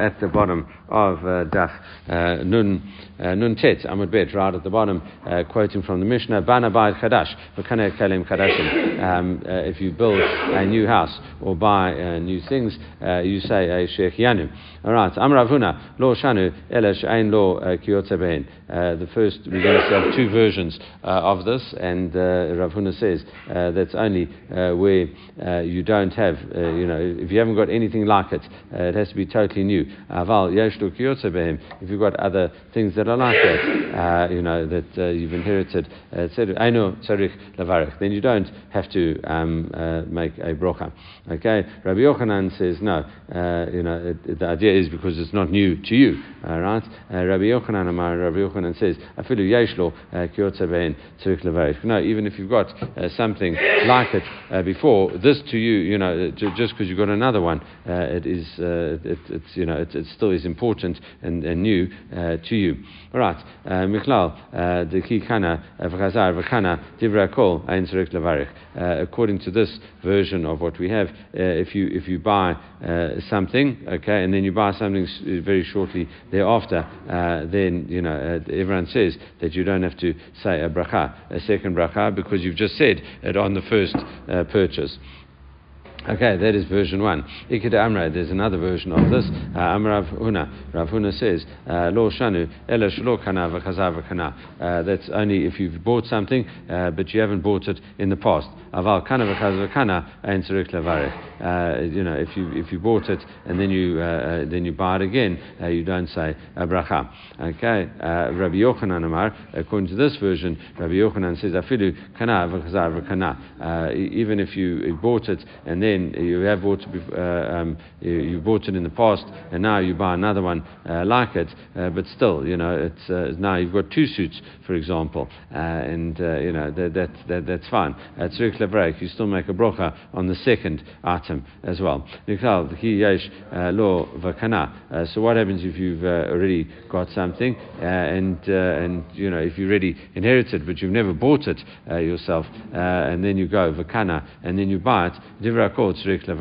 at the bottom of uh, Daf uh, Nun uh, Nun Tet Amud Bet, right at the bottom, uh, quoting from the Mishnah, Bana Bayit Chadash, V'kaneh Kalim Kadashim. Um, uh, if you build a new house or buy uh, new things, uh, you say a Shehecheyanu. All right, Amar Avuna, Lo Shanu, Elesh Ein Lo Kiyotze. The first, we're going to have two versions of this, and Rav Huna says that's only where you don't have, you know, if you haven't got anything like it, it has to be totally new. If you've got other things that are like that, uh, you know, that uh, you've inherited, uh, then you don't have to um, uh, make a brocha. Okay, Rabbi Yochanan says no. Uh, you know, it, the idea is because it's not new to you, uh, right? Rabbi Yochanan, Rabbi Yochanan says, afilu yeshlo No, even if you've got something like it before, this to you, you know, just because you've got another one, it is, it, it's you know, it, it, still is important and, and new uh, to you. All right, uh, Michlal, uh, the kikana v'chazar v'chana divra kol ein levarich. Uh, according to this version of what we have, uh, if you if you buy uh, something, okay, and then you buy something very shortly thereafter, then you know everyone says that you don't have to say a bracha, a second bracha, because you've just said it on the first purchase. Okay, that is version one. Ikeda Amra, there's another version of this. Uh, Amrav Huna. Rav Huna says, uh, Lo Shanu, Ela Shlo Kana V'chazav Kana. Uh, that's only if you've bought something, uh, but you haven't bought it in the past. Aval Kana V'chazav Kana, Ein Levarech. You know, if you, if you bought it and then you, uh, then you buy it again, you don't say a bracha. Okay, Rabbi Yochanan Amar, according to this version, Rabbi Yochanan says, Afilu Kana V'chazav Kana. Even if you bought it and then you have bought it, uh, um, you, you, in the past, and now you buy another one uh, like it, uh, but still, you know, it's uh, now you've got two suits, for example, uh, and uh, you know that, that, that that's fine. At circular break, you still make a brocha on the second item as well. So what happens if you've already got something, and and you know if you already inherited, but you've never bought it yourself, and then you go vakana, and then you buy it, cóid réic le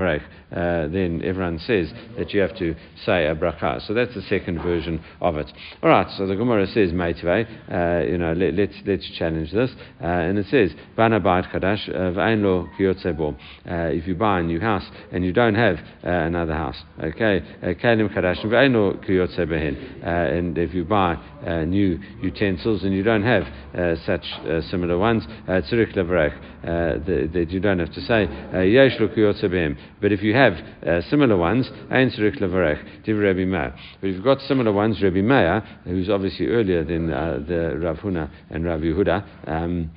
uh, then everyone says that you have to say a bracha. So that's the second version of it. All right, so the Gemara says, Meitvei, uh, you know, let, us let's, let's challenge this. Uh, and it says, Bana V'ain lo uh, If you buy a new house and you don't have uh, another house, okay, Kalim V'ain lo And if you buy new utensils and you don't have such similar ones, Tzurich that you don't have to say, Yesh lo but if you have uh, similar ones, Ein Tzurich Levarech, Div Rabbi Meir. But if you've got similar ones, Rabbi Meir, who's obviously earlier than uh, the Rav Huna and Rav Yehuda, um,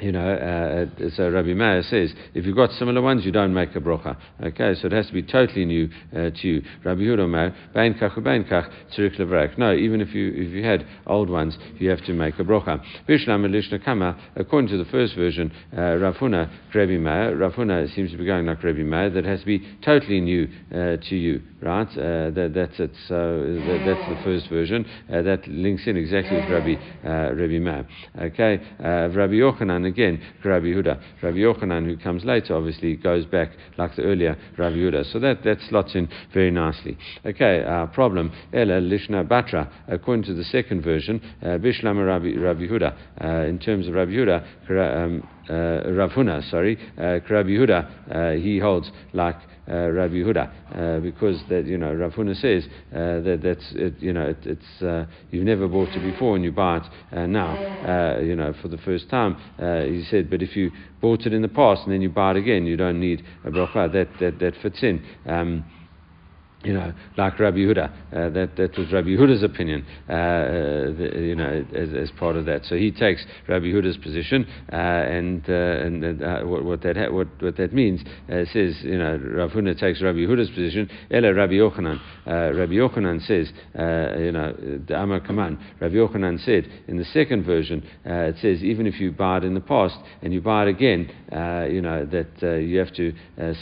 you know, uh, so Rabbi Meir says, if you've got similar ones, you don't make a brocha. Okay, so it has to be totally new uh, to you. Rabbi Yehuda Meir, bein kach bein kach. No, even if you if you had old ones, you have to make a brocha. Bishlam elishna kama. According to the first version, uh, Rav Huna, Rabbi Meir, Rav Huna seems to be going like Rabbi Meir. That has to be totally new uh, to you, right? Uh, that, that's it. So that, that's the first version. Uh, that links in exactly with Rabbi uh, Rabbi Meir. Okay, uh, Rabbi Yochanan and again, Rabbi Yehuda. Rabbi Yochanan, who comes later, obviously goes back like the earlier Rabbi Yehuda. So that, that slots in very nicely. Okay, uh, problem. Ela Lishna Batra. According to the second version, uh, Bishlama Rabbi, Rabbi Yehuda. Uh, in terms of Rabbi Yehuda, um, uh, Rav Huna, sorry, uh, Rabbi Yehuda, uh, he holds like uh, Rabbi Yehuda, uh, because that you know Rav Huna says uh, that that's it, you know it, it's uh, you've never bought it before and you buy it uh, now, uh, you know for the first time. he said, but if you bought it in the past and then you buy it again, you don't need a bracha. That that that fits in. Um, you know, like Rabbi Yehuda. Uh, that, that was Rabbi Yehuda's opinion, uh, the, you know, as, as, part of that. So he takes Rabbi Yehuda's position, uh, and, uh, and uh, what, what, that ha- what, what that means uh, says, you know, Rav Huna takes Rabbi Yehuda's position, Ella Rabbi Yochanan. Rabbi Yochanan says, you know, the Amar Kaman. Rabbi Yochanan said, in the second version, it says, even if you buy it in the past and you buy it again, you know, that you have to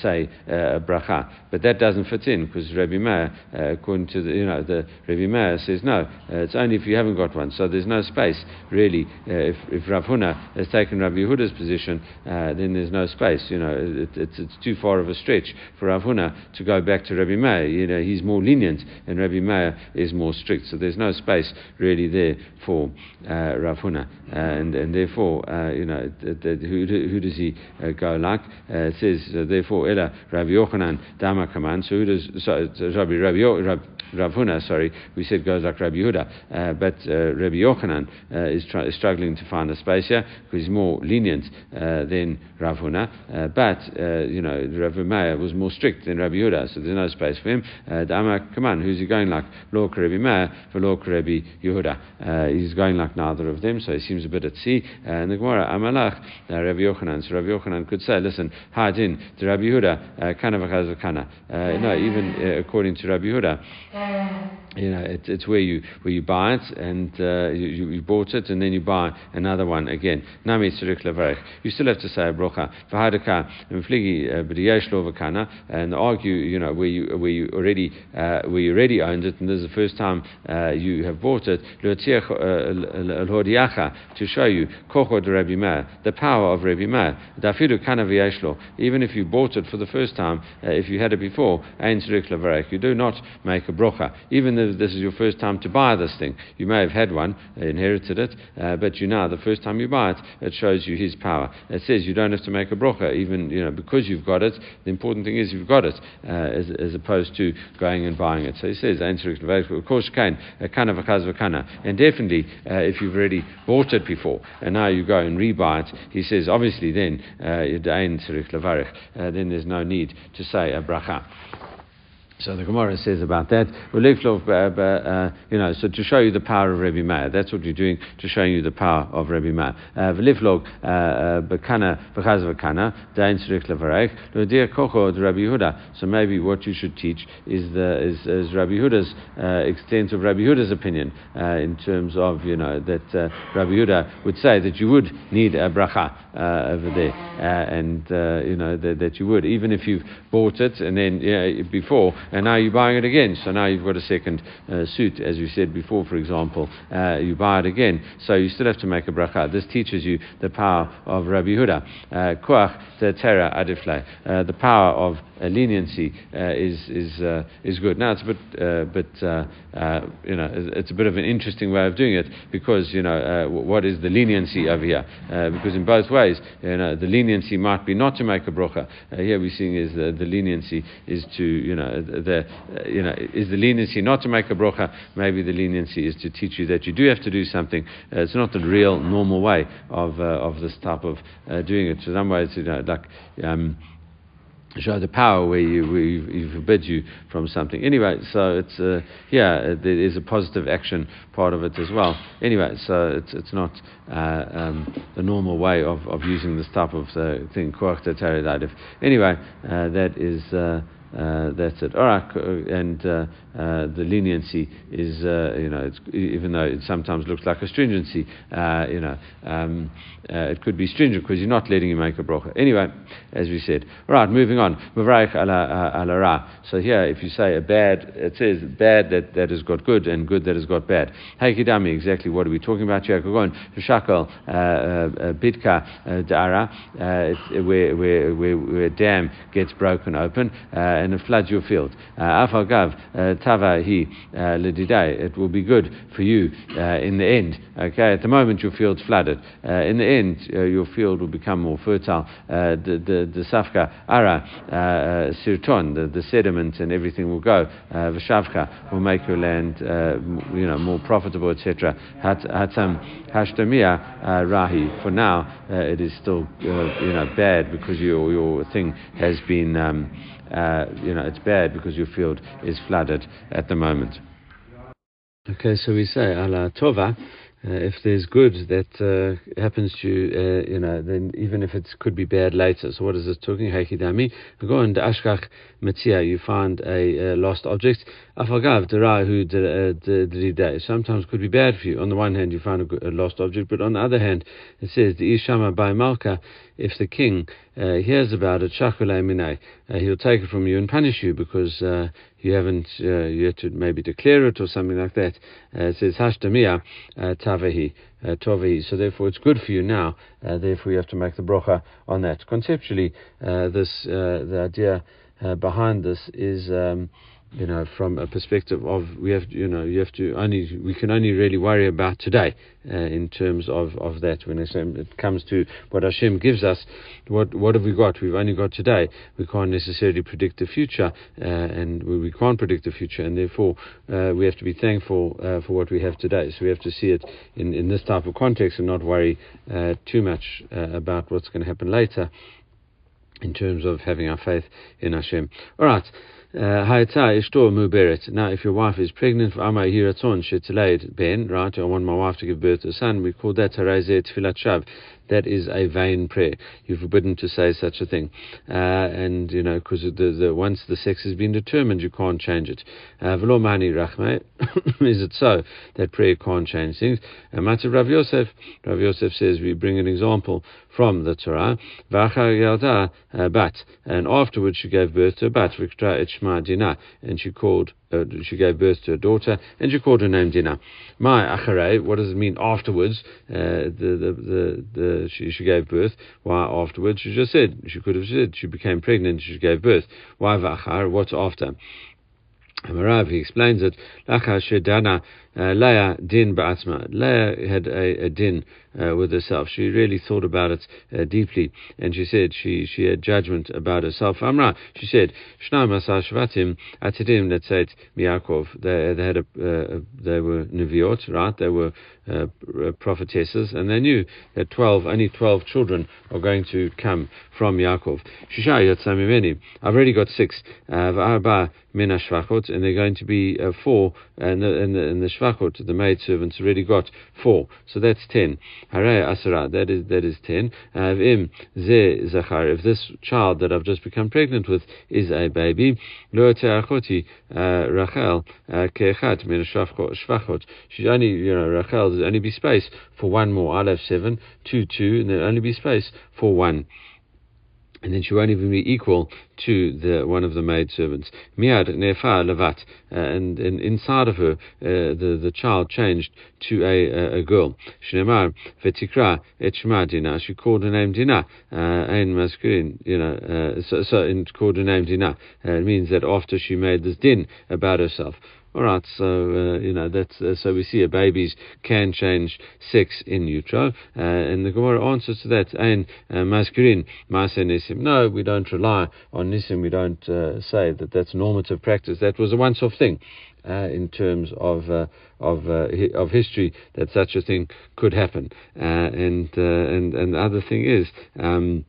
say a bracha. But that doesn't fit in because Rabbi Meir, uh, according to the, you know, the Rabbi Meir says no, uh, it's only if you haven't got one. So there's no space really. Uh, if, if Rav Huna has taken Rabbi Yehuda's position, uh, then there's no space. You know, it, it's, it's too far of a stretch for Rav Huna to go back to Rabbi Meir. You know, he's more lenient and Rabbi Meir is more strict. So there's no space really there for uh, Rav Huna, uh, and and therefore, you know, who, who does he go like? it says therefore, Ella Rabbi Yochanan Dama Kaman. So who does Rabbi Rabbi, Rabbi Rav Huna, sorry, we said goes like Rabbi Yehuda, uh, but uh, Rabbi Yochanan uh, is, is, struggling to find a space here because he's more lenient uh, than Rav Huna, uh, but uh, you know Rav Meir was more strict than Rabbi Yehuda, so there's no space for him. Uh, come on, who's he going like? Lo Rabbi Meir for Lo Rabbi Yehuda. he's going like neither of them, so he seems a bit at sea. and the Gemara, Amalach, Rabbi Yochanan. So Rabbi Yochanan could say, listen, Hadin to Rabbi Yehuda, kana v'chaz v'kana. No, even according to Rabbi Yehuda you know, it, it's where you where you buy it and uh, you, you, bought it and then you buy another one again. Nami You still have to say a brocha. V'hadaka mfligi uh, b'diyesh and argue, you know, where you where you already uh, where you already owned it and this is the first time uh, you have bought it. Uh, to show you kochod Rabbi Meir, the power of Rabbi Meir. Dafidu kana Even if you bought it for the first time, uh, if you had it before, you do not make a brocha. Even if this is your first time to buy this thing, you may have had one, uh, inherited it, uh, but you know the first time you buy it, it shows you His power. It says you don't have to make a brocha, even you know because you've got it. The important thing is you've got it, uh, as, as, opposed to going and buying it. So he says, of course, kind of a and definitely uh, if you've already bought it before and now you go and rebuy it, he says obviously then uh, uh, then there's no need to say a bracha. So the Gemara says about that, uh, you know, so to show you the power of Rabbi Meir, that's what you're doing to show you the power of Rabbi Meir. Uh, uh. So maybe what you should teach is the is, is Rabbi Yehuda's uh, extent of Rabbi Yehuda's opinion uh, in terms of you know that uh, Rabbi Yehuda would say that you would need a bracha over there, and you know that, that, you would even if you've bought it and then before and now you're buying it again. So now you've got a second uh, suit, as we said before, for example. Uh, you buy it again. So you still have to make a bracha. This teaches you the power of Rabbi Huda. Uh, Kuach the. Uh, the power of uh, leniency is, is, is good. Now it's a bit, bit you know, it's a bit of an interesting way of doing it because, you know, what is the leniency over here? because in both ways, you know, the leniency might be not to make a bracha. here we're seeing is the, the leniency is to, you know, the, uh, you know, is the leniency not to make a brocha? Maybe the leniency is to teach you that you do have to do something. Uh, it's not the real normal way of uh, of this type of uh, doing it. So some ways, you know, like. Um, show the power where you, where you, you forbid you from something. Anyway, so it's uh, yeah, there is a positive action part of it as well. Anyway, so it's it's not uh, um, the normal way of, of using this type of uh, thing. Anyway, uh, that is. Uh, that's it. All right, uh, and uh, uh, the leniency is, uh, you know, even though it sometimes looks like a stringency, uh, you know, um, uh, it could be stringent because you're not letting him make a bracha. Anyway, as we said. Right, moving on. Uh, so here, if you say a bad, it says bad that, that has got good and good that has got bad. Haikidami, exactly what are we talking about here? Shakal, uh, Bidka, Dara, where, where, where, where a dam gets broken open and it floods your field. Afagav, uh. It will be good for you uh, in the end. Okay, at the moment your field's flooded. Uh, in the end, uh, your field will become more fertile. Uh, the the the safka ara uh, sirton, the, the sediment and everything will go. V'shavka will make your land, you know, more profitable, etc. Hatam hashtamia rahi. For now, it is still, you know, bad because your your thing has been. Um, uh, you know, it's bad because your field is flooded at the moment. Okay, so we say ala tova. Uh, if there's good that uh, happens to you, uh, you know, then even if it could be bad later. So what is this talking? Haikidami. Go and ashkach metzia. You find a, lost object. Afagav derahu uh, sometimes could be bad for you. On the one hand, you find a, lost object, but on the other hand, it says the Ishama by Malka, if the king uh, hears about it, uh, he'll take it from you and punish you because you haven't uh, have to maybe declare it or something like that. Uh, it says hashdamia uh, tavahi tovahi. So therefore, it's good for you now. therefore, you have to make the brocha on that. Conceptually, this the idea behind this is. Um, you know, from a perspective of we have, you know, you have to only we can only really worry about today uh, in terms of, of that. When it comes to what Hashem gives us, what what have we got? We've only got today. We can't necessarily predict the future, uh, and we, we, can't predict the future, and therefore uh, we have to be thankful uh, for what we have today. So we have to see it in, in this type of context and not worry uh, too much uh, about what's going to happen later in terms of having our faith in Hashem. All right. Uh, now, if your wife is pregnant, Hiraton right? I want my wife to give birth to a son. We call that Harazeh Shav that is a vain prayer. You're forbidden to say such a thing. Uh, and, you know, because the, the, once the sex has been determined, you can't change it. Uh, is it so that prayer can't change things? Uh, Rav Yosef, Rav Yosef says we bring an example from the Torah. Uh, bat, and afterwards she gave birth to a bat, and she called uh, she gave birth to a daughter, and she called her name Dinah. My acharei, what does it mean afterwards? Uh, the, the, the, the, she, she gave birth. Why afterwards? She just said, she could have said she became pregnant, she gave birth. Why vachar? What's after? Amarav, he explains it, Lacha Shedana uh, din ba'atzma. Leah had a, a din uh, with herself. She really thought about it uh, deeply, and she said she, she had judgment about herself. Amra, she said, Shnam asar shvatim atidim letzet miyakov. They, they had a, uh, they were neviot, right? They were uh, prophetesses, and they knew that twelve, only twelve children are going to come from Yaakov. Shisha yotzamimeni. I've already got six. Uh, V'arba shvachot, and they're going to be four, and the, and the, and the shvachot, the maidservants, already got four. So that's ten. Hare asara, that is, that is ten. Avim ze zachar, if this child that I've just become pregnant with is a baby, lo te'achoti uh, Rachel uh, ke'echat min shvachot. She's only, you know, Rachel, there'll only be space for one more. I'll have seven, two, two, and there'll only be space for one and then she won't even be equal to the one of the maid servants. Miad nefa levat, uh, and, inside of her, uh, the the child changed to a a, girl. Shnemar vetikra. She called her name Dina, uh, ein masculine. You know, uh, so, so called her name Dina. Uh, it means that after she made this din about herself. All right, so uh, you know that's uh, so we see a babies can change sex in utero, uh, and the Gemara answers to that. Ein uh, masculine nisim. No, we don't rely on nisim. We don't uh, say that that's normative practice. That was a once-off thing. Uh, in terms of uh, of uh, hi- of history, that such a thing could happen, and and and the other thing is. Um,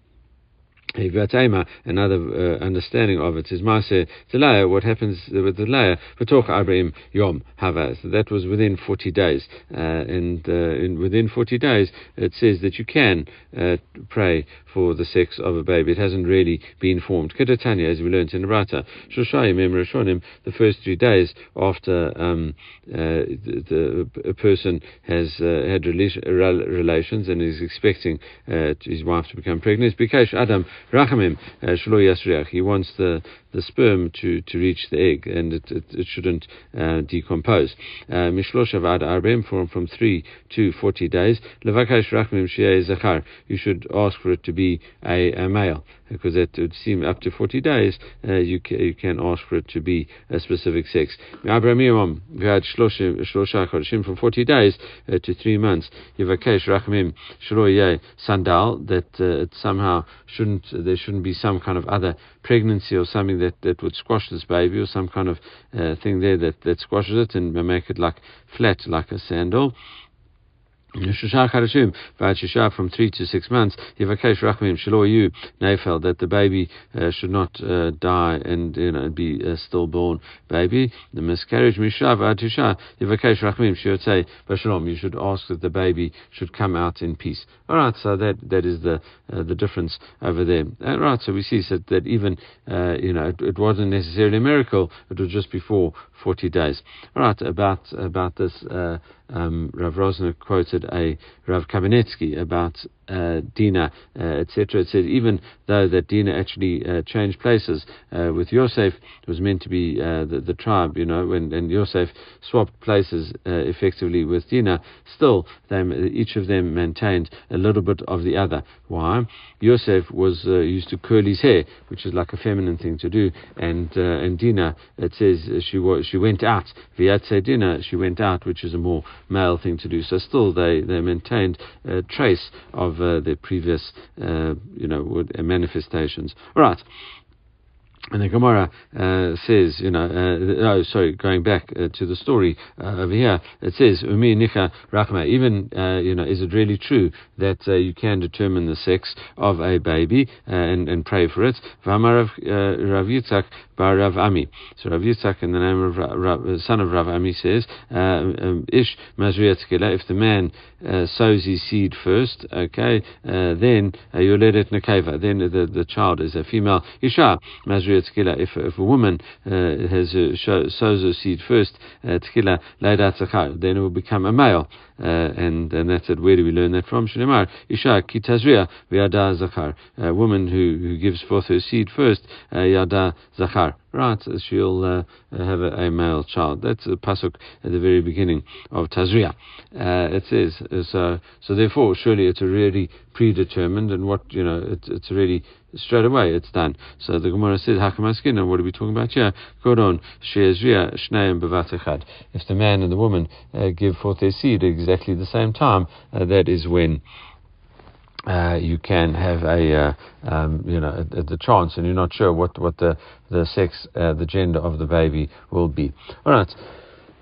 Another uh, understanding of it is Maase Zelaya, what happens with the Leah, B'toch Abraham Yom Havaz. That was within 40 days. Uh, and uh, in, within 40 days, it says that you can uh, pray for the sex of a baby. It hasn't really been formed. Kedatanya, as we learned in Rata, Shoshayim Emrashonim, the first three days after um, uh, the, the, a person has uh, had relations and is expecting his wife to become pregnant, Bikash Adam Rachamim uh, Shlo Yasriach. He wants the, the sperm to, to reach the egg and it, it, it shouldn't uh, decompose. Uh, Mishlosh Avad Arbem from, from 3 to 40 days. Levakash Rachamim Shia Zachar. You should ask for it to be a, a male because it would seem up to 40 days uh, you, ca- you can ask for it to be a specific sex. Abraham, we had Shlosha from 40 days uh, to 3 months. Yivakesh Rachamim Shloye Sandal, that uh, it somehow shouldn't, there shouldn't be some kind of other pregnancy or something that, that would squash this baby or some kind of uh, thing there that, that squashes it and make it like flat like a sandal. From three to six months, that the baby uh, should not uh, die and you know, be a stillborn baby. The miscarriage, Yivakesh Rachmim say, you should ask that the baby should come out in peace. Alright, so that, that is the uh, the difference over there. All right, so we see that, that even, uh, you know, it, it, wasn't necessarily a miracle, it was just before 40 days. All right, about, about this, uh, um, Rav Rosner quoted a Rav Kamenetsky about uh, Dina, uh, etc. It says even though that Dina actually uh, changed places uh, with Yosef, it was meant to be uh, the, the, tribe, you know, when and Yosef swapped places uh, effectively with Dina, still they, each of them maintained a little bit of the other. Why? Yosef was used to curl his hair, which is like a feminine thing to do, and and Dina, it says she was, she went out. Viatse Dina, she went out, which is a more male thing to do. So still they, they maintained a trace of uh, their previous, uh, you know, manifestations. All right. And the Gemara uh, says, you know, uh, oh, sorry, going back uh, to the story uh, over here, it says, Umi Nicha Rachma, even, uh, you know, is it really true that uh, you can determine the sex of a baby and, and pray for it? V'amar Rav Yitzchak bar Rav Ami. So Rav Yitzchak, in the name of Rav, son of Rav Ami, says, um, Ish Mazriyat if the man sows his seed first, okay, then you let Yoledet Nekeva, then the, the child is a female Isha Mazriyat if, if a woman uh, has uh, sows her seed first, uh, tchila then it will become a male. Uh, and, and that's it. Where do we learn that from? Shnemar, Isha kitazria v'yada zachar. A woman who, who gives forth her seed first, uh, yada zachar. Right, she'll uh, have a, a, male child. That's a pasuk at the very beginning of Tazria. Uh, it says so. So therefore, surely it's already predetermined, and what you know, it, it's already straight away it's done. So the Gemara says, Hakamaskin, and what are we talking about here? Koron, Sheezria, Shneim Bevatechad. If the man and the woman uh, give forth their seed at exactly the same time, uh, that is when. Uh, you can have a uh, um, you know a, a, the chance, and you're not sure what what the the sex, uh, the gender of the baby will be. All right.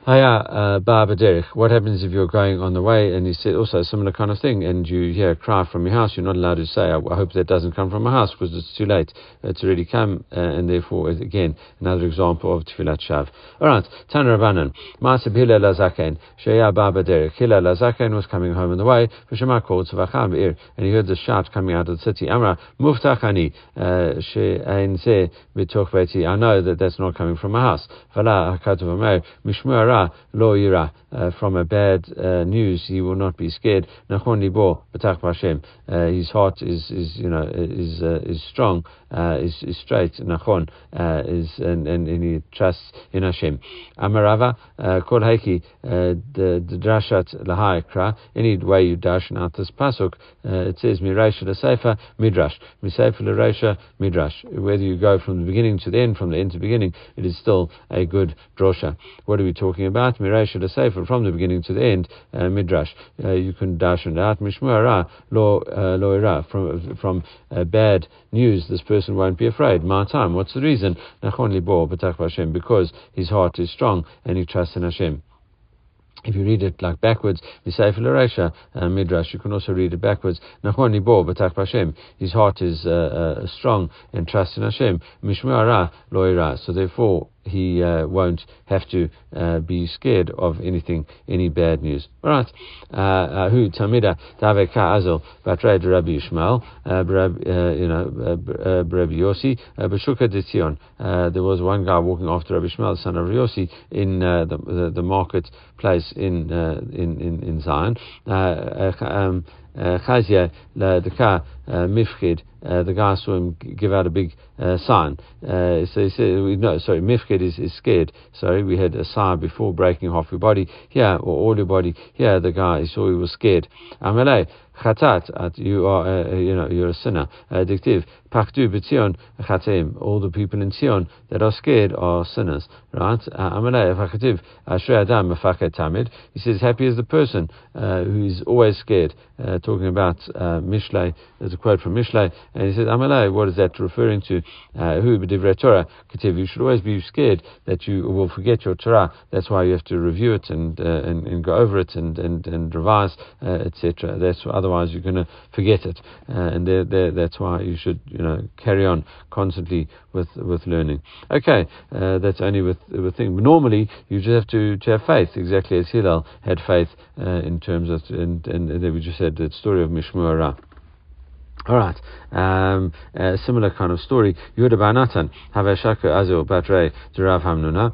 Hiya, uh, Baba Derek, what happens if you're going on the way and you said also a similar kind of thing and you hear a cry from your house? You're not allowed to say, I, I hope that doesn't come from my house because it's too late. It's already come uh, and therefore, again, another example of Tfilat Shav. Alright, Tan Rabbanan, Maasib Hillel Lazaken, Sheya Baba Derek. Hillel Lazaken was coming home on the way, Vishama called Tzvacham Ir, and he heard the shout coming out of the city. Amra, Muftachani, uh, She'ain Ze, Bitoch Beti. I know that that's not coming from my house. Vala Hakatu Lo. Uh, from a bad uh, news, he will not be scared. Nachon libo b'tach b'Hashem. Uh, his heart is, is you know, is is strong, is, is straight. Nachon is and, and, and he trusts in Hashem. Amarava kol heiki the drashat lahai kra. Any way you dash out this pasuk, it says mireisha l'seifa midrash, miseifa l'reisha midrash. Whether you go from the beginning to the end, from the end to the beginning, it is still a good drosha. What are we talking about? Mireisha l'seifa from the beginning to the end, uh, midrash. Uh, you can dash and out lo uh, lo from from uh, bad news. This person won't be afraid. Time. What's the reason? Nachon libo Hashem because his heart is strong and he trusts in Hashem. If you read it like backwards, Misayf Laresha uh, Midrash, you can also read it backwards. Nachon Libo B'Tak Hashem. His heart is uh, uh, strong and trusts in Hashem. Mishmuara Loira. So therefore, he uh, won't have to uh, be scared of anything, any bad news. All right. Uh, uh, who Tamida Azel Rabbi Ishmael, uh, uh, you know, uh, Rabbi Yossi, Ditzion. There was one guy walking after Rabbi Ishmael, son of Yossi, in the, the, the marketplace in, in, in, in Zion. Um, Chazia Ledeka Mifchid, the guy saw him give out a big uh, sign. Uh, so he said, no, sorry, Mifchid is, is scared. Sorry, we had a sign before breaking half your body. Here, or all your body. Here, the guy, he saw he was scared. Amalei, chatat, you are, uh, you know, you're a sinner. Addictive. Pachtu b'tzion chatim. All the people in Tzion that are scared are sinners. Right? Amalei, vachativ, ashrei adam tamid. He says, happy is the person uh, who is always scared. Uh, talking about uh, Mishlei, there's a quote from Mishlei, and he says, Amalei, what is that referring to? Uh, who b'divrei Torah. You should always be scared that you will forget your Torah. That's why you have to review it and uh, and, and, go over it and and, and revise, uh, etc. That's otherwise you're going to forget it, uh, and there, there, that's why you should you know carry on constantly with with learning. Okay, uh, that's only with with thing. Normally you just have to, to have faith, exactly as Hillel had faith uh, in terms of and and we just said the story of Mishmuara. All right. Um, similar kind of story. Yehuda bar Natan, Haveshaka Azil Batre to Rav Hamnuna.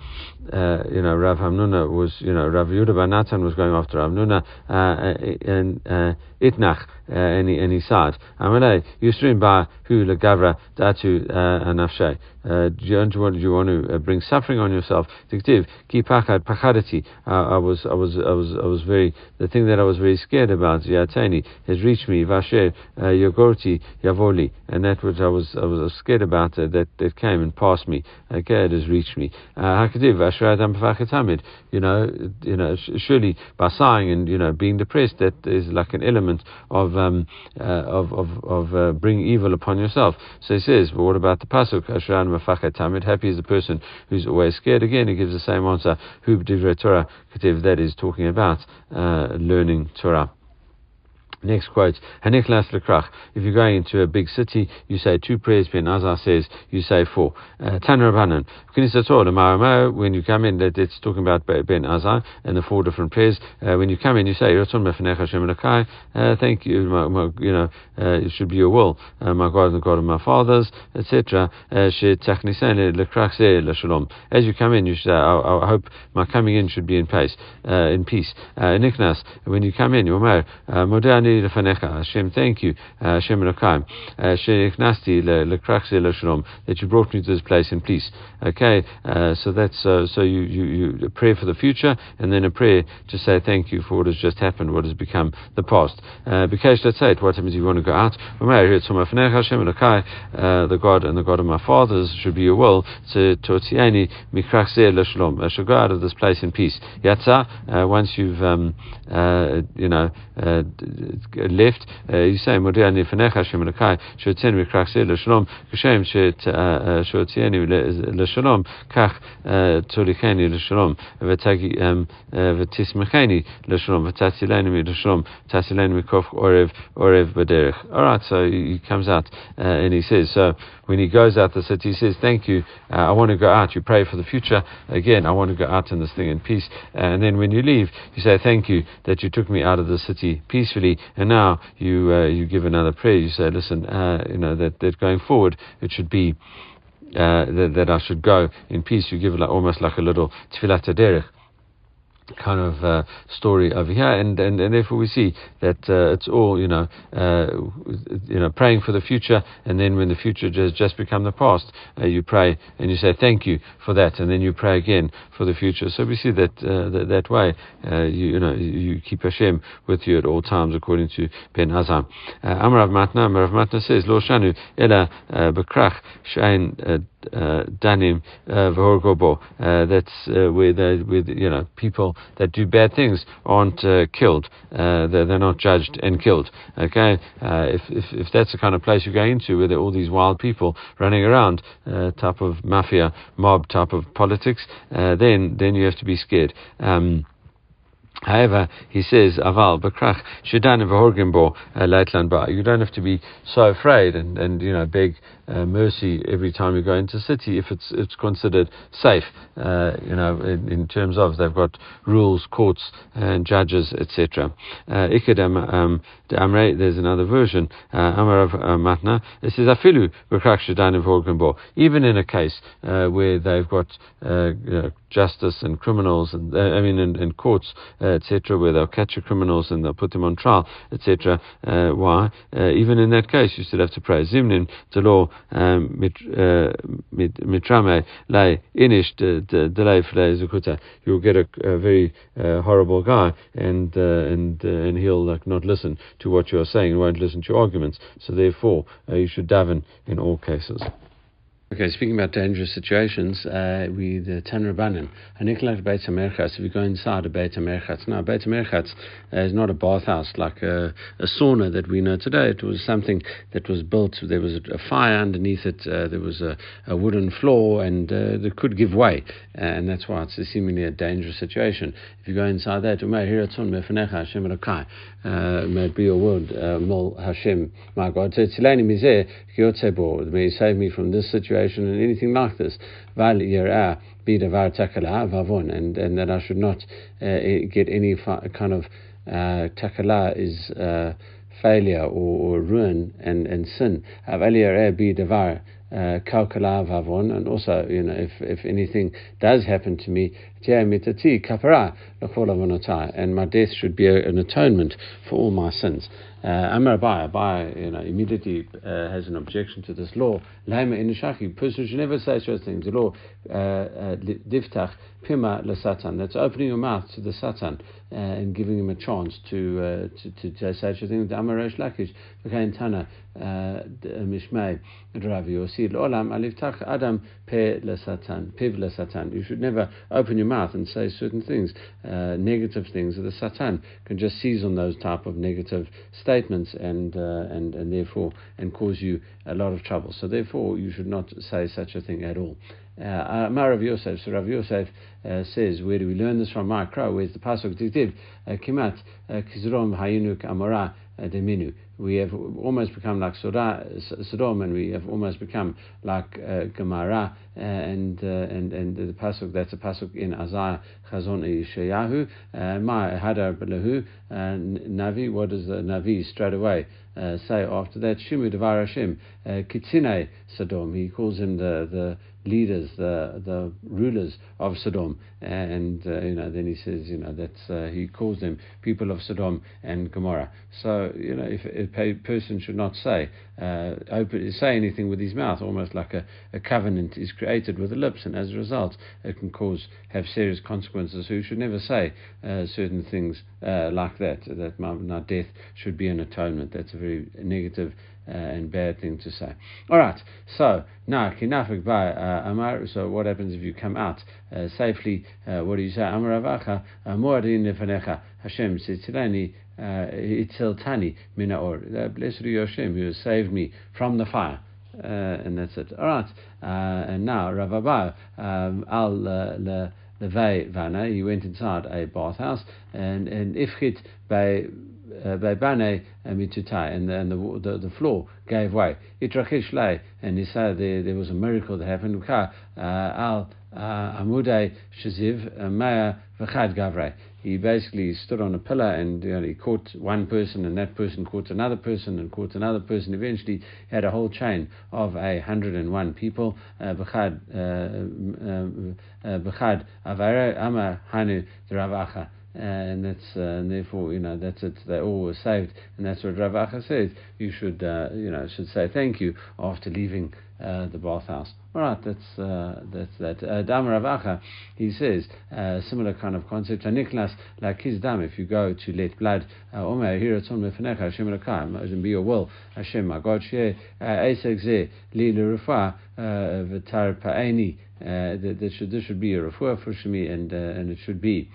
Uh, you know, Rav Hamnuna was, you know, Rav Yehuda bar Natan was going after Rav Hamnuna, uh, and uh, Itnach, and, he, and he said, Amalei, Yusrin ba hu legavra datu uh, anafshay. Uh, do you, want, to bring suffering on yourself? Diktiv, ki pachad pachadati. I was, I was, I was, I was very, the thing that I was very scared about, Yatani, has reached me, Vasher, Yogorti, Yavoli, and that which I was, I was scared about, uh, that, that came and passed me. Okay, it has reached me. Hakadiv, Vasher Adam Pachatamid. You know, you know, surely by sighing and, you know, being depressed, that is like an element of, um, uh, of, of, of uh, bringing evil upon yourself. So he says, but what about the pasuk? Ashran tamid. Happy is the person who's always scared. Again, he gives the same answer. Who Torah that is talking about uh, learning Torah. Next quote, Haniklas lekrach. If you're going into a big city, you say two prayers. Ben Azzai says you say four. Uh, Tan. When you come in, it's talking about Ben Azzai and the four different prayers. Uh, when you come in, you say uh, Thank you, my, my, you know, uh, it should be your will, uh, my God and God of my fathers, etc. Uh, As you come in, you should. I, I hope my coming in should be in peace. Uh, in peace. Niknas. When you come in, you Hashem, thank you, uh, Hashem Elokaim, Shenichnosti lekraxi leshalom, that you brought me to this place in peace. Okay, uh, so that's uh, so you, you you pray for the future and then a prayer to say thank you for what has just happened, what has become the past. Because let's say it. What happens if you want to go out? Elokai, the God and the God of my fathers should be your will to totiani mikraxi leshalom. I should go out of this place in peace. Yatza, once you've um, you know left. Uh, you say, "Modia nifanecha Hashem Elokai shotzen mikrachse l'shalom kashem shotzieni uh, uh, l'shalom kach tzolicheni l'shalom um, v'tismecheni l'shalom v'tatzileni l'shalom tatzileni mikof orev orev b'derech." All right, so he comes out uh, and he says, so when he goes out the city, he says, "Thank you. Uh, I want to go out." You pray for the future. Again, I want to go out in this thing in peace. and then when you leave, you say, "Thank you that you took me out of the city peacefully." And now you uh, you give another prayer. You say, "Listen, uh, you know that that going forward, it should be." Uh, that, that, I should go in peace. You give like, almost like a little tefillat derech kind of uh, story over here, and, and, and therefore we see that uh, it's all you know, uh, you know, praying for the future, and then when the future has just become the past, uh, you pray and you say thank you for that, and then you pray again for the future. So we see that uh, that, that, way, uh, you, you, know, you keep Hashem with you at all times, according to Ben Azzai. Amarav Matna, Amarav Matna says, Lo Shanu Ela Bekrach Shain Uh, danim uh, v'horgobo. Uh, that's uh, where uh, with you know people that do bad things aren't killed. They're, they're, not judged and killed. Okay, if, if if that's the kind of place you're going into where there are all these wild people running around, type of mafia mob type of politics, then then you have to be scared. Um, However, he says, Aval, Vahorgimbo, Leitland Ba. You don't have to be so afraid and, and you know, beg uh, mercy every time you go into a city if it's it's considered safe. Uh, you know, in, in, terms of they've got rules, courts, and judges, etc. Uh, um, there's another version. Amar Amarav uh, Matna. It says Afilu Even in a case uh, where they've got you know, justice and criminals, and I mean, in, in courts, etc., where they'll catch the criminals and they'll put them on trial, etc. why? even in that case, you still have to pray. Zimnin, the law mitrame lay inish delay zukuta. You'll get a, a very uh, horrible guy, and uh, and uh, and he'll like not listen to what you're saying and won't listen to your arguments. So therefore, uh, you should daven in all cases. Okay, speaking about dangerous situations, uh, we the Ten Rabbanim, Aniklach Beit HaMerchatz, if you go inside a Beit HaMerchatz, now Beit HaMerchatz uh, is not a bathhouse like a, a, sauna that we know today. It was something that was built, there was a, fire underneath it, uh, there was a, a, wooden floor, and uh, it could give way, and that's why it's a seemingly a dangerous situation. If you go inside that, uh, may it be your word, uh, Mol Hashem, my God. So it's May you save me from this situation situation and anything like this. Val yirah be davar takala vavon, and and that I should not uh, get any kind of uh, takala is uh, failure or, or ruin and, and sin. Davar kalkala vavon, and also, you know, if, if anything does happen to me, and my death should be an atonement for all my sins. Uh, Amar Abai, Abai, you know, immediately uh, has an objection to this law. Laima inishaki, person should never say such things. The law, uh, uh, diftach pima le satan. That's opening your mouth to the satan uh, and giving him a chance to uh, to, to, say such a thing. Amar Reish Lakish, v'kain tana mishmei Ravi Yosid olam aliftach adam pe le satan, piv le satan. You should never open your mouth and say certain things, negative things. That The satan can just seize on those type of negative statements and, uh, and, and therefore and cause you a lot of trouble. So therefore, you should not say such a thing at all. Uh, Rav Yosef, so Rav Yosef uh, says, where do we learn this from? Mark Crow, where's the pasuk? Uh, Kimat uh, kizrom hayinuk amara uh, deminu. We have almost become like Sodom, and we have almost become like uh, Gomorrah, uh, and, uh, and and the pasuk that's a pasuk in Isaiah Chazon Yeshayahu, Ma Hadar Belahu, Navi. What does the Navi straight away uh, say after that? Shimu Devar Hashem, Kitzine Sodom. He calls him the the leaders, the the rulers of Sodom, and uh, you know then he says you know that's uh, he calls them people of Sodom and Gomorrah. So you know if, a person should not say uh, open, say anything with his mouth, almost like a, a covenant is created with the lips, and as a result it can cause have serious consequences. So should never say uh, certain things uh, like that. That my death should be an atonement. That's a very negative uh, and bad thing to say. All right, so now kinafik by uh, amar. So what happens if you come out uh, safely? Uh, what do you say? Amar avacha moadin nefanecha Hashem sitzilani itziltani mina or. Blessed are you Hashem who has saved me from the fire. Uh, and that's it. All right, uh, and now Rav um, al le levei vana. He went inside a bathhouse and and ifchit by uh, by Bane Mitutai, and, and the, the, the floor gave way. Itrachish lay, and he said there, there was a miracle that happened. Uh, al uh, Amudei Shaziv Maya V'chad Gavre. He basically stood on a pillar and you know, he caught one person, and that person caught another person, and caught another person. Eventually, had a whole chain of a hundred and one people. V'chad Avare Ama Hanu Dravacha and that's uh, and therefore you know that's it. They all were saved, and that's what Rav Acha says. You should uh, you know should say thank you after leaving uh, the bathhouse. All right, that's uh, that's that. Uh, dam Rav Acha, he says uh, similar kind of concept. Niklas like his dam. If you go to let blood, Omer here it's on mefnecha Hashem Elokam, be your will Hashem my God. Sheh Esek Zeh Li Lerufa V'Tar Pa'eni. That should this should be a refuah for Shemi, and and it should be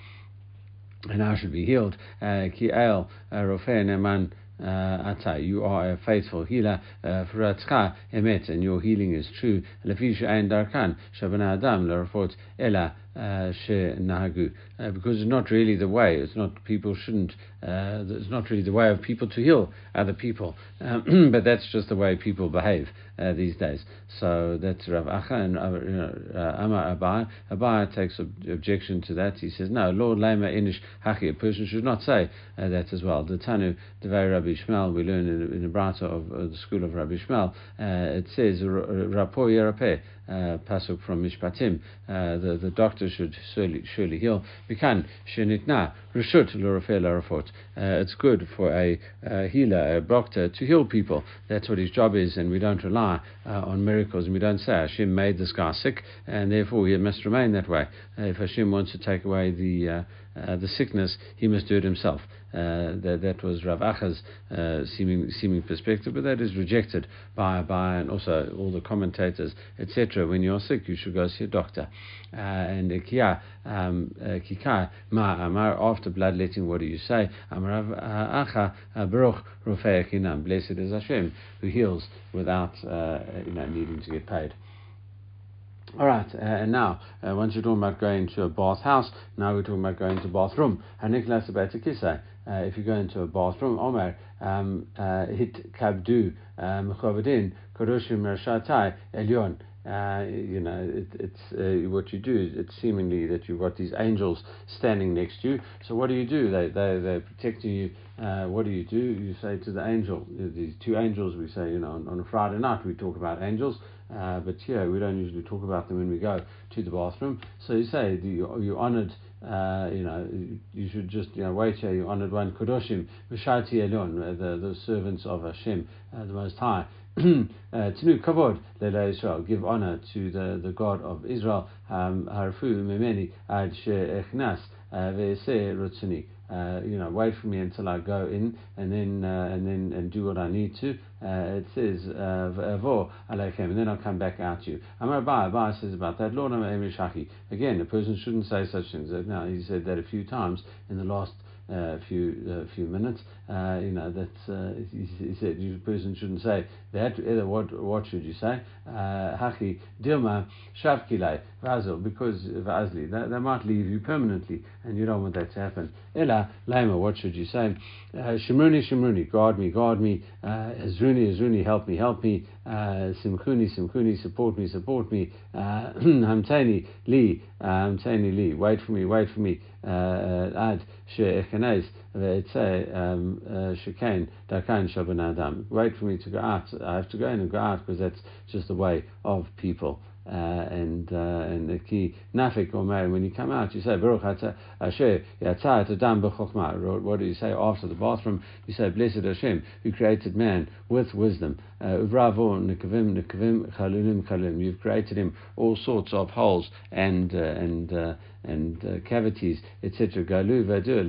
and I should be healed. Uh, ki el uh, rofei neman uh, ata. You are a faithful healer. Furatzcha emet, and your healing is true. Lefi ein darkan shabana adam lerafot ela nahagu, because it's not really the way. It's not people shouldn't. Uh, it's not really the way of people to heal other people, um, but that's just the way people behave uh, these days. So that's Rav Acha and uh, uh, Amar Abai. Abai takes ob- objection to that. He says, no, Lord Lema Inish Haki. A person should not say uh, that as well. The Tanu Devei Rabbi Shmuel. We learn in, in the Brata of the school of Rabbi Shmuel. it says Rapo Yerapeh uh, pasuk from Mishpatim, uh, the, the doctor should surely, surely heal. Bikan shenitna reshut larafot. Uh, it's good for a uh, healer, a doctor, to heal people. That's what his job is, and we don't rely uh, on miracles, and we don't say Hashem made this guy sick, and therefore he must remain that way. Uh, if Hashem wants to take away the the sickness, he must do it himself. Uh, that, that was Rav Acha's uh, seeming, seeming perspective, but that is rejected by, by and also all the commentators, etc. When you're sick, you should go see a doctor. Uh, and kia um, kika ma amar after bloodletting, what do you say? Amar Acha baruch rofei Blessed is Hashem who heals without you know needing to get paid. All right, uh, and now, uh, once you're talking about going to a bathhouse, now we're talking about going to a bathroom. Haniklas about kisai. Uh, if you go into a bathroom, Omer, um, uh, hit kabdu uh, mechavadin kadoshim rashatai elyon uh, you know, it, it's uh, what you do. It's seemingly that you've got these angels standing next to you. So what do you do? They they they're protecting you. Uh, what do you do? You say to the angel, these two angels. We say, you know, on, on a Friday night we talk about angels, uh, but yeah, we don't usually talk about them when we go to the bathroom. So you say you you honoured. Uh, you know, you should just you know wait here. You honoured one Kedoshim, Mishati Elon, the the servants of Hashem, uh, the Most High. Tinu kavod lele Israel. Give honor to the, the God of Israel. Um, harfu memeni ad she'echnas uh, ve'eseh rutzuni. Uh, you know, wait for me until I go in, and then uh, and then and do what I need to. Uh, it says avo aleichem, and then I'll come back out to you. Amar Abai says about that. Lord Again, a person shouldn't say such things. Now he said that a few times in the last Uh, a few uh, few minutes. Uh, you know that uh, he, he, said the person shouldn't say that. Either what what should you say? Uh, haki dilma shavkile vazil because vazli they, might leave you permanently, and you don't want that to happen. Ella lema what should you say? Shimruni shimruni guard me guard me. Azruni azruni help me help me. Simkuni simkuni support me support me. Hamtani li hamtani li wait for me wait for me. Ad she'echanez ve'etzeh um, uh, shekain darkan shaban adam. Wait for me to go out. I have to go in and go out because that's just the way of people. Uh, and uh, and the key nafik or Mary, when you come out, you say Baruch Asher Yatzar Adam b'chokma. What do you say after the bathroom? You say Blessed Hashem, who created man with wisdom. Uh, Uvravo nekavim nekavim chalulim chalulim. You've created him all sorts of holes and uh, and uh, and uh, cavities, etc. Galu vadur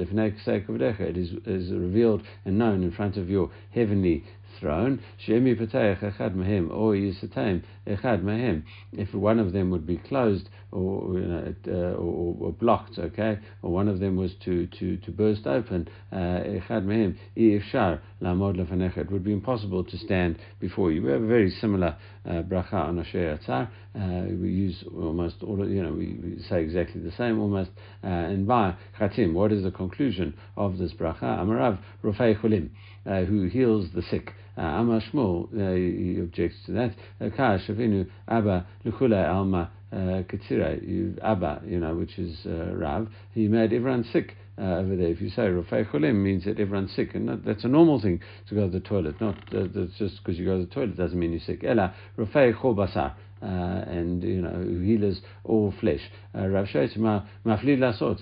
It is is revealed and known in front of your heavenly throne. Shemi echad mahem or yisatem echad mahem. If one of them would be closed or, you know, uh, or, or, blocked, okay, or one of them was to, to, to burst open, uh, echad mahem ifshar lamod lefanecha. It would be impossible to stand before you. We have a very similar uh, bracha on Asher Yatzar. Uh, we use almost all, you know, we, we say exactly the same almost. Uh, and by chatim, what is the conclusion of this bracha? Amarav rofei chulim, uh, who heals the sick. Uh, Amar uh, he objects to that. Uh, Ka Shavinu Abba Luchule Alma Ketzira, Abba, you know, which is Rav. He made everyone sick. Uh, over there. If you say Rafei Cholim, means that everyone's sick, and that, that's a normal thing to go to the toilet. Not uh, just because you go to the toilet doesn't mean you're sick. Ella Rafei Chol Basar. Uh, and you know healers all flesh. Rav Sheit Maflid Lasot,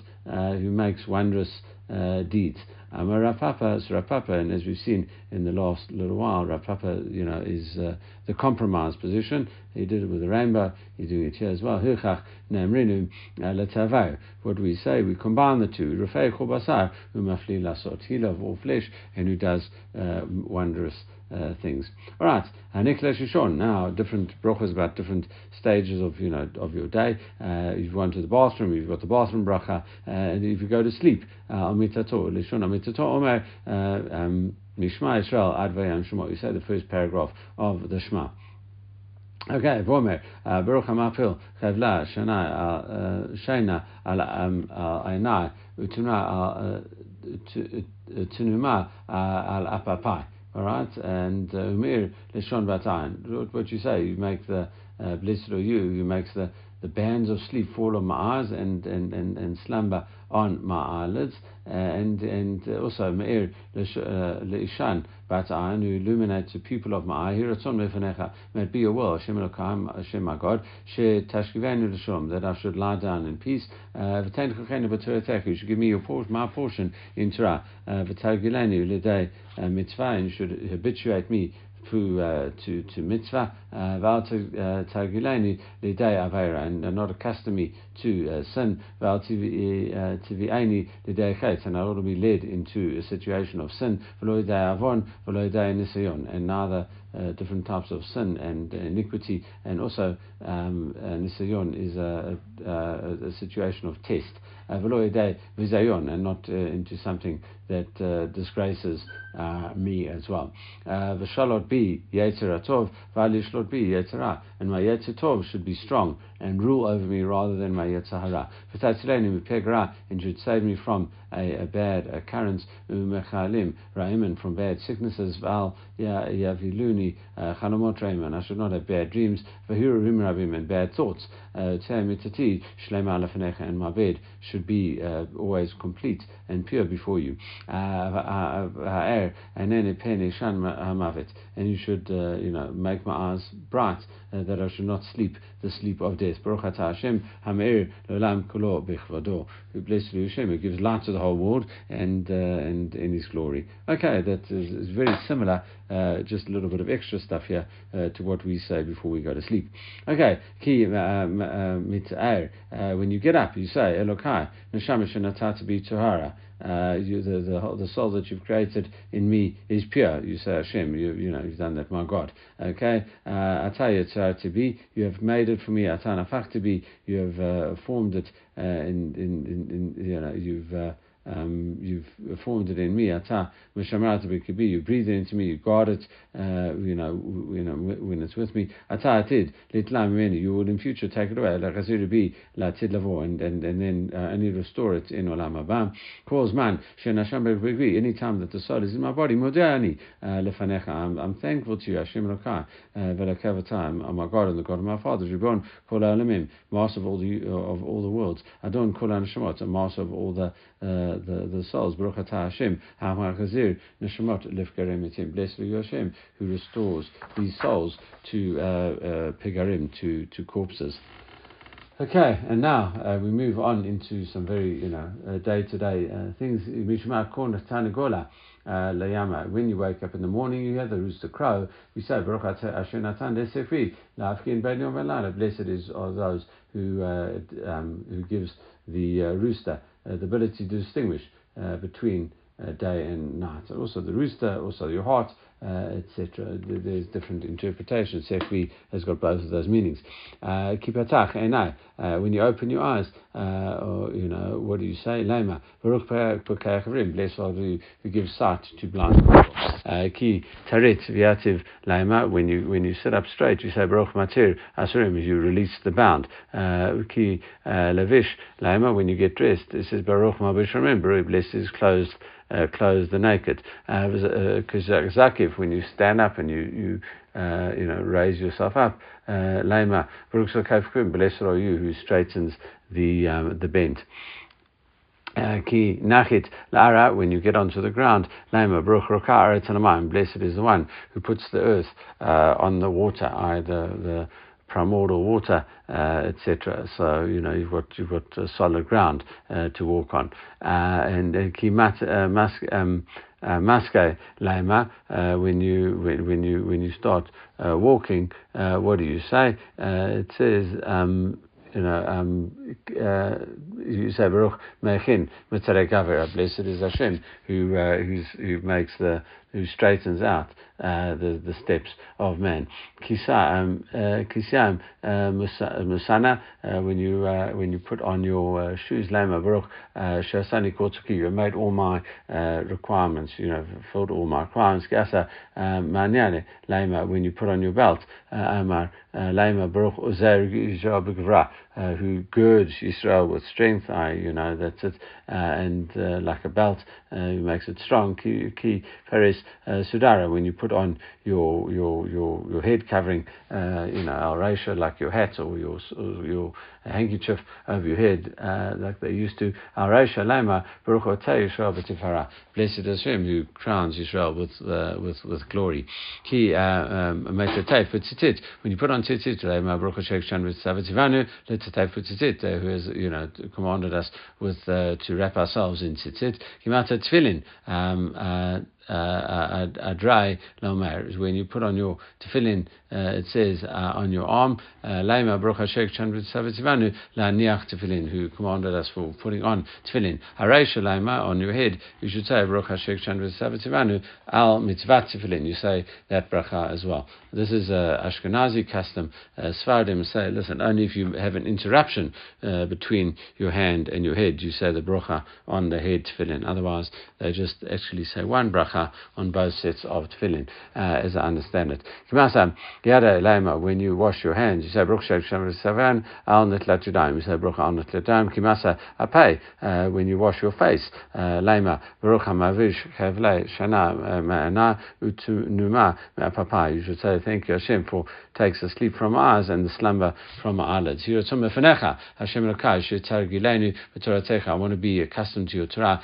who makes wondrous uh, deeds. Um, Rav Papa, Rav Papa, and as we've seen in the last little while, Rav Papa, you know, is uh, the compromise position. He did it with the rainbow. He's doing it here as well. Uh, what do we say? We combine the two. Rafei Chobasar, umafli lasot. Healer of all flesh, and who does uh, wondrous uh, things. All right, uh, Nikla Shishon. Now, different brachas about different stages of you know of your day. Uh, if you went to the bathroom, you've got the bathroom bracha, uh, and if you go to sleep, uh, amitato lishon amitato omer uh, um, mishma Yisrael advayam shema. You say the first paragraph of the Shema. Okay, Vomer, Baruch HaMafil, Chavla, Shana, Shaina, Al um, Ainai, Utuna, Tunuma, Al Apapai. All right, and uh, Umir Lishon Batayin. What you say, you make the uh, blessed are you, who makes the, the bands of sleep fall on my eyes and, and, and, and slumber on my eyelids, uh, and and uh, also Meir Leishan uh, Batayin, who illuminates the pupil of my eye. Here it's on Mefanecha, may it be your will, Hashem Elokai, Hashem my God, She Tashkivenu Lishom, that I should lie down in peace. Uh, V'tein Chachenu B'Torah you should give me your portion, my portion in Torah. V'targilenu L'dei Mitzvah, and you should habituate me to uh, to to mitzvah val targileni lidei avera and not accustom me to uh, sin val tivi'eni lidei chet and I ought to be led into a situation of sin v'lo avon v'lo nisayon and neither uh, different types of sin and uh, iniquity and also um, uh, nisayon is a, a, a, situation of test and not uh, into something that uh, disgraces uh, me as well. V'shalot bi yetzer tov, v'alishlot bi yetzer and my yetzer tov should be strong and rule over me rather than my yetzer hara. V'tatzileni mipegra, and should save me from a, a bad occurrence, u'mechalim ra'imen, from bad sicknesses, v'al yaviluni me chalamot and I should not have bad dreams, vahirim rabim and bad thoughts. mitati shlema and my bed should be uh, always complete and pure before you. And then and you should uh, you know make my eyes bright uh, that I should not sleep the sleep of death. Baruch Hashem Hameir Lolam Bechvado. Who Hashem, who gives light to the whole world and uh, and in His glory. Okay, that is, is very similar. Uh, just a little bit of extra stuff here uh, to what we say before we go to sleep. Okay, ki mit'air. When you get up, you say Elokai Neshama Shenatata Bi uh, you, the, the, the soul that you've created in me is pure. You say Hashem, you, you know, you've done that, my God. Okay? Uh, to be, you have made it for me. Atana to be, you have uh, formed it uh, in, in, in, you know, you've uh, um, you've formed it in me. Ata You breathe it into me. You guard it. Uh, you know, you know when it's with me. Ata atid litlam You will in future take it away. Like be la tid lavo, and and and then uh, only restore it in olam haba. Calls man shenasham Any time that the soul is in my body, modani uh, lefanecha. I'm I'm thankful to you, Hashem Elokai, uh, velakavata. I'm my God and the God of my fathers. Ribon kol alamim, master of all the of all the worlds. Adon kol anashemot, a master of all the uh, the, the souls. Baruch atah Hashem, ha'machazir neshamot lefgarim. Blessed be Hashem who restores these souls to uh, uh, pegarim, to, to corpses. Okay, and now uh, we move on into some very, you know, day to day things. Uh, layama. When you wake up in the morning, you hear the rooster crow. You say, Baruch Hashem Blessed is are those who uh, um, who gives the uh, rooster the ability to distinguish uh, between uh, day and night. Also the rooster, also your heart, uh, etc. There's different interpretations. Sefri has got both of those meanings. Uh, Kipatach eh, enai. Uh, when you open your eyes, uh, or you know, what do you say? Lema. Baruch Bless all who, who give sight to blind people. Uh, Ki tarit viativ lema. When you when you sit up straight, you say Baruch Matir Asurim. You release the bound. Ki levish lema. When you get dressed, it says Baruch Mabish Remember, bless his clothes uh, clothe the naked. Because uh, uh, when you stand up and you you uh, you know raise yourself up, lema blessed are you who straightens the um, the bent. Ki nachit lara, when you get onto the ground, lema bruch blessed is the one who puts the earth uh, on the water, either the primordial water, uh, etc. So you know you've got you've got solid ground uh, to walk on. Uh, and kimat uh, mas. Um, uh, maske lema uh, when you when, when you when you start uh, walking uh, what do you say uh, it says um, you know, um, uh, is Hashem who uh, who makes the who straightens out uh, the the steps of man. Kisam um, kisam uh, uh, musana when you when you put on your shoes lama baruch shasani kotsuki you made all my requirements you know filled all my requirements. Gasa manyane lama when you put on your belt amar lama baruch uzer uh, who girds Israel with strength. I, you know, that's it. Uh, and uh, like a belt, who makes it strong. Ki, Paris uh, Sudara, when you put on your your your, your head covering, uh, you know, al like your hat or your or your handkerchief over your head, uh, like they used to. Al Raisha Lema Baruch Yisrael B'Tifara. Blessed is Hashem who crowns Israel with uh, with with glory. Ki uh, um, When you put on tzitzit, Lema Baruch Hashem Shan V'Tzavitivanu Letzatev Tzitzit, who has you know commanded us with uh, to wrap ourselves in tzitzit. Tefillin. Um, uh, uh, a, a, dry lomer is when you put on your tefillin. Uh, it says uh, on your arm, uh, Laima Baruch Hashek Chandrit Savitivanu La Niach Tefillin, who commanded us for putting on tefillin. Hareisha Laima on your head, you should say Baruch Hashek Chandrit Al Mitzvat Tefillin. You say that bracha as well. This is a Ashkenazi custom. Uh, say, listen, only if you have an interruption uh, between your hand and your head, you say the bracha on the head tefillin. Otherwise, they just actually say one bracha bracha on both sets of tefillin, uh, as I understand it. When you wash your hands, you say Shem Savan al You say Baruch al Kimasa apay, uh, when you wash your face, uh, lema Baruch hamavish chevle shana ma'ana utunuma papa. You should say thank you Hashem for takes the sleep from eyes and the slumber from our eyelids. Hashem I want to be accustomed to your Torah,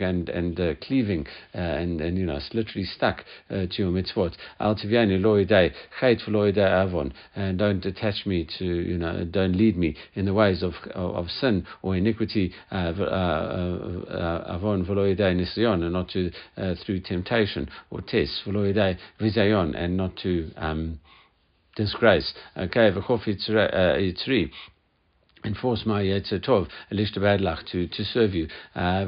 and and uh, cleaving uh, and and you know it's literally stuck uh, to your mitzvot. Al tivyani lo avon, and don't attach me to you know don't lead me in the ways of of, of sin or iniquity. Uh, uh, uh, avon v'lo nisyon, and not to through temptation or tests v'lo vizayon, and not to um, disgrace. Okay, v'chof yitzri enforce my Yetzer Tov, Elishtabadlach, to, to serve you. Uh,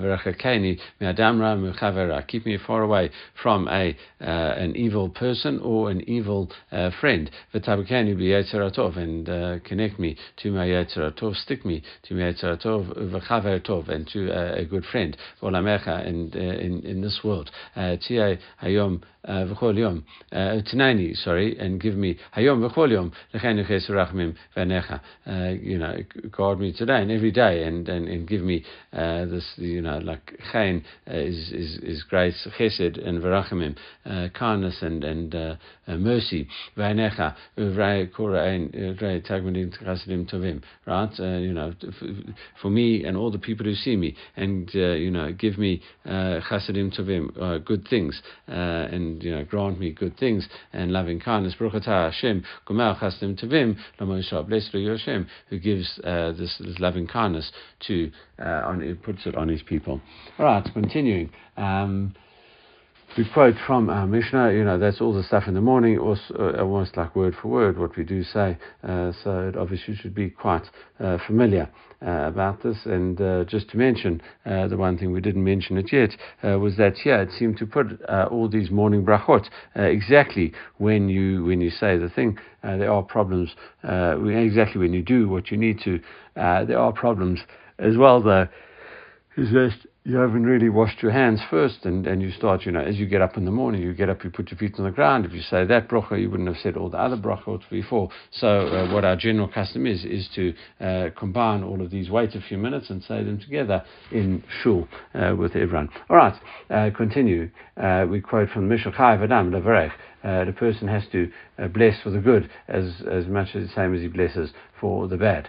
keep me far away from a uh, an evil person or an evil uh, friend. And uh, connect me to my Yetzer Tov, stick me to my Yetzer Tov, and to uh, a good friend. And uh, in, in this world. Hayom v'chol yom, sorry, and give me hayom v'chol yom, l'chein rachmim v'necha. You know, guard me today and every day, and, and, and give me uh, this, you know, like chayin uh, is, is, is grace, chesed and verachamim, uh, kindness and, and uh, uh, mercy. Tovim, right? Uh, you know, for me and all the people who see me, and, you know, give me chasedim tovim, good things, and, you know, grant me good things and loving kindness. Baruch Hashem, gomel chasedim tovim, l'moshe, blessed are you Hashem, who gives uh, this, this, loving kindness to uh, on, it puts it on his people. All right, continuing. Um, we quote from our Mishnah, you know, that's all the stuff in the morning, also, uh, almost like word for word what we do say. Uh, so it obviously should be quite uh, familiar uh, about this. And uh, just to mention, uh, the one thing we didn't mention it yet was that yeah, it seemed to put all these morning brachot exactly when you when you say the thing. there are problems exactly when you do what you need to. there are problems as well, though. Is just you haven't really washed your hands first, and, and you start, you know, as you get up in the morning, you get up, you put your feet on the ground. If you say that bracha, you wouldn't have said all the other brachot before. So, uh, what our general custom is, is to uh, combine all of these, wait a few minutes, and say them together in shul uh, with everyone. All right, uh, continue. Uh, we quote from Mishal Chai Adam Levarech. Uh, the person has to bless for the good as, as much as the same as he blesses for the bad.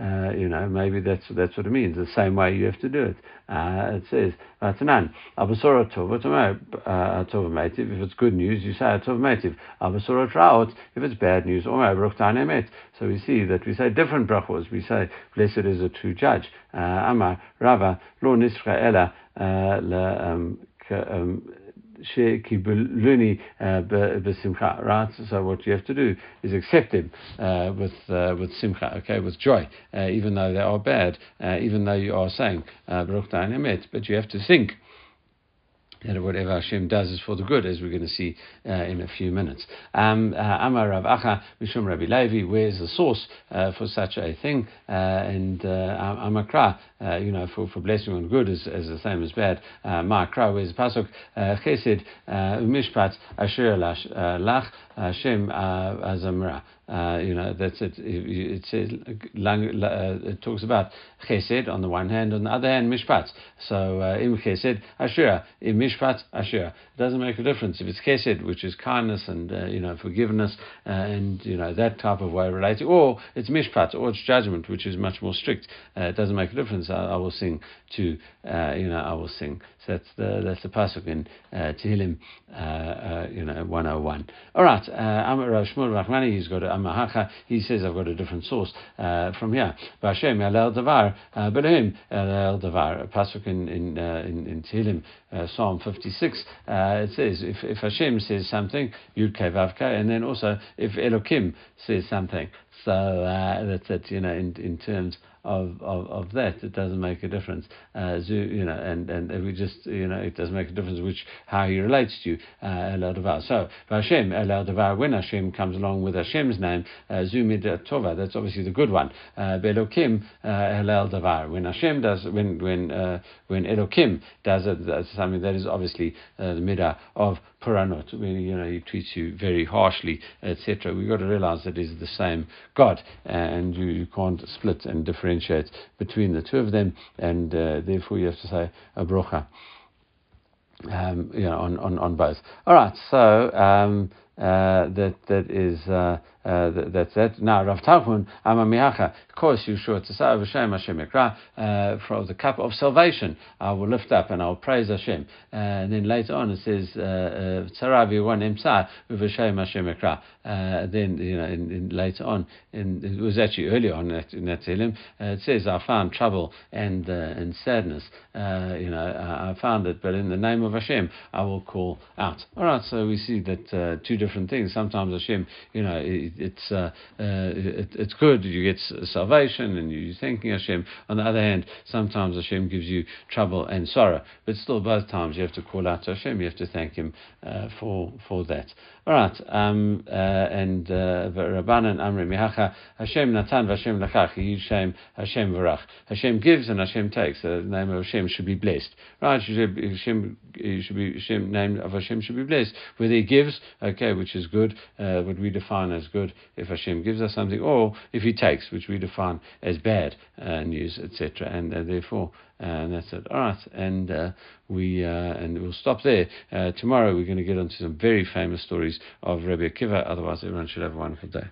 Uh, you know, maybe that's that's what it means. The same way you have to do it. Uh, it says, "Vatanan abasora tova uh, tova metiv." If it's good news, you say. Abasora. If it's bad news, omer. So we see that we say different brachos. We say, "Blessed is a true judge." Uh, Amar Rava lo uh, uh, right? So what you have to do is accept them uh, with uh, with simcha, okay, with joy, uh, even though they are bad, uh, even though you are saying baruch emet, but you have to think that whatever Hashem does is for the good, as we're going to see uh, in a few minutes. Um, uh, Amar Rav Acha Mishum Rabbi Levi, where's the source uh, for such a thing? Uh, and uh, Amakra, uh, you know, for, for blessing on good is, is the same as bad. Uh, Ma'akra, where's the pasuk? Chesed Mishpat Asher Lach Hashem Azamra. Uh, you know, that's it. It, says, uh, it talks about chesed on the one hand, on the other hand, mishpat. So, uh, im chesed, ashira. Im mishpat, ashira. It doesn't make a difference if it's chesed, which is kindness and, uh, you know, forgiveness, uh, and, you know, that type of way related, or it's mishpat, or it's judgment, which is much more strict. Uh, it doesn't make a difference. I, will sing to, you know, I will sing. So that's the, that's the pasuk in Tehillim, you know, 101. All right, right, Amar Rav Shmuel Rachmani, he's got Amahacha. He says I've got a different source uh, from here. B'Hashem Elel Davar, uh, B'Elohim Elel Davar. Pasuk in in uh, in, in Tehillim, uh, Psalm 56. Uh, it says if if Hashem says something, Yud Vavka, and then also if Elokim says something. So uh, that's it. You know, in in terms of, of, of that, it doesn't make a difference. Uh, you know, and, and we just, you know, it doesn't make a difference which how he relates to you, uh. So, Hashem, Elal Devar, when Hashem comes along with Hashem's name, uh, Zumid Tova, that's obviously the good one. Uh, Belokim, uh, Elal Devar. When Hashem does, when, when, uh, when Elokim does it, that's something that is obviously uh, the midah of Puranot, when you know he treats you very harshly, etc. We've got to realize that he's the same God, and you, you can't split and differentiate between the two of them, and uh, therefore you have to say a brocha. Um, you know, on, on, on both. All right, so um, uh, that that is uh, uh, that's that. Now, Rav Tanchum, Amamiacha, of course, to say, Hashem, Hashem Ekra, uh, from the cup of salvation, I will lift up and I will praise Hashem. And then later on it says, uh, Tzaravi one Emsa, with Hashem, Hashem Ekra. Then, you know, in, in later on, in, it was actually earlier on in that Tehillim, it says, I found trouble and and sadness. you know, I found it, but in the name of Hashem, I will call out. All right, so we see that two different things. Sometimes Hashem, you know, it, it's uh, uh, it, it's good. You get salvation and you're thanking Hashem. On the other hand, sometimes Hashem gives you trouble and sorrow. But still, both times you have to call out to Hashem. You have to thank Him uh, for for that. All right. Um, uh, and uh, Rabbanan Amri Mihacha Hashem Natan Hashem Lachach Hashem Hashem Varach. Hashem gives and Hashem takes. The name of Hashem should be blessed. Right? Hashem should be Hashem name of Hashem should be blessed. Whether He gives, okay, which is good, uh, what we define as good if Hashem gives us something, or if He takes, which we define as bad uh, news, etc. And uh, therefore, uh, and that's it. All right, and uh, we uh, and we'll stop there. tomorrow we're going to get onto some very famous stories of Rabbi Akiva. Otherwise, everyone should have a wonderful day.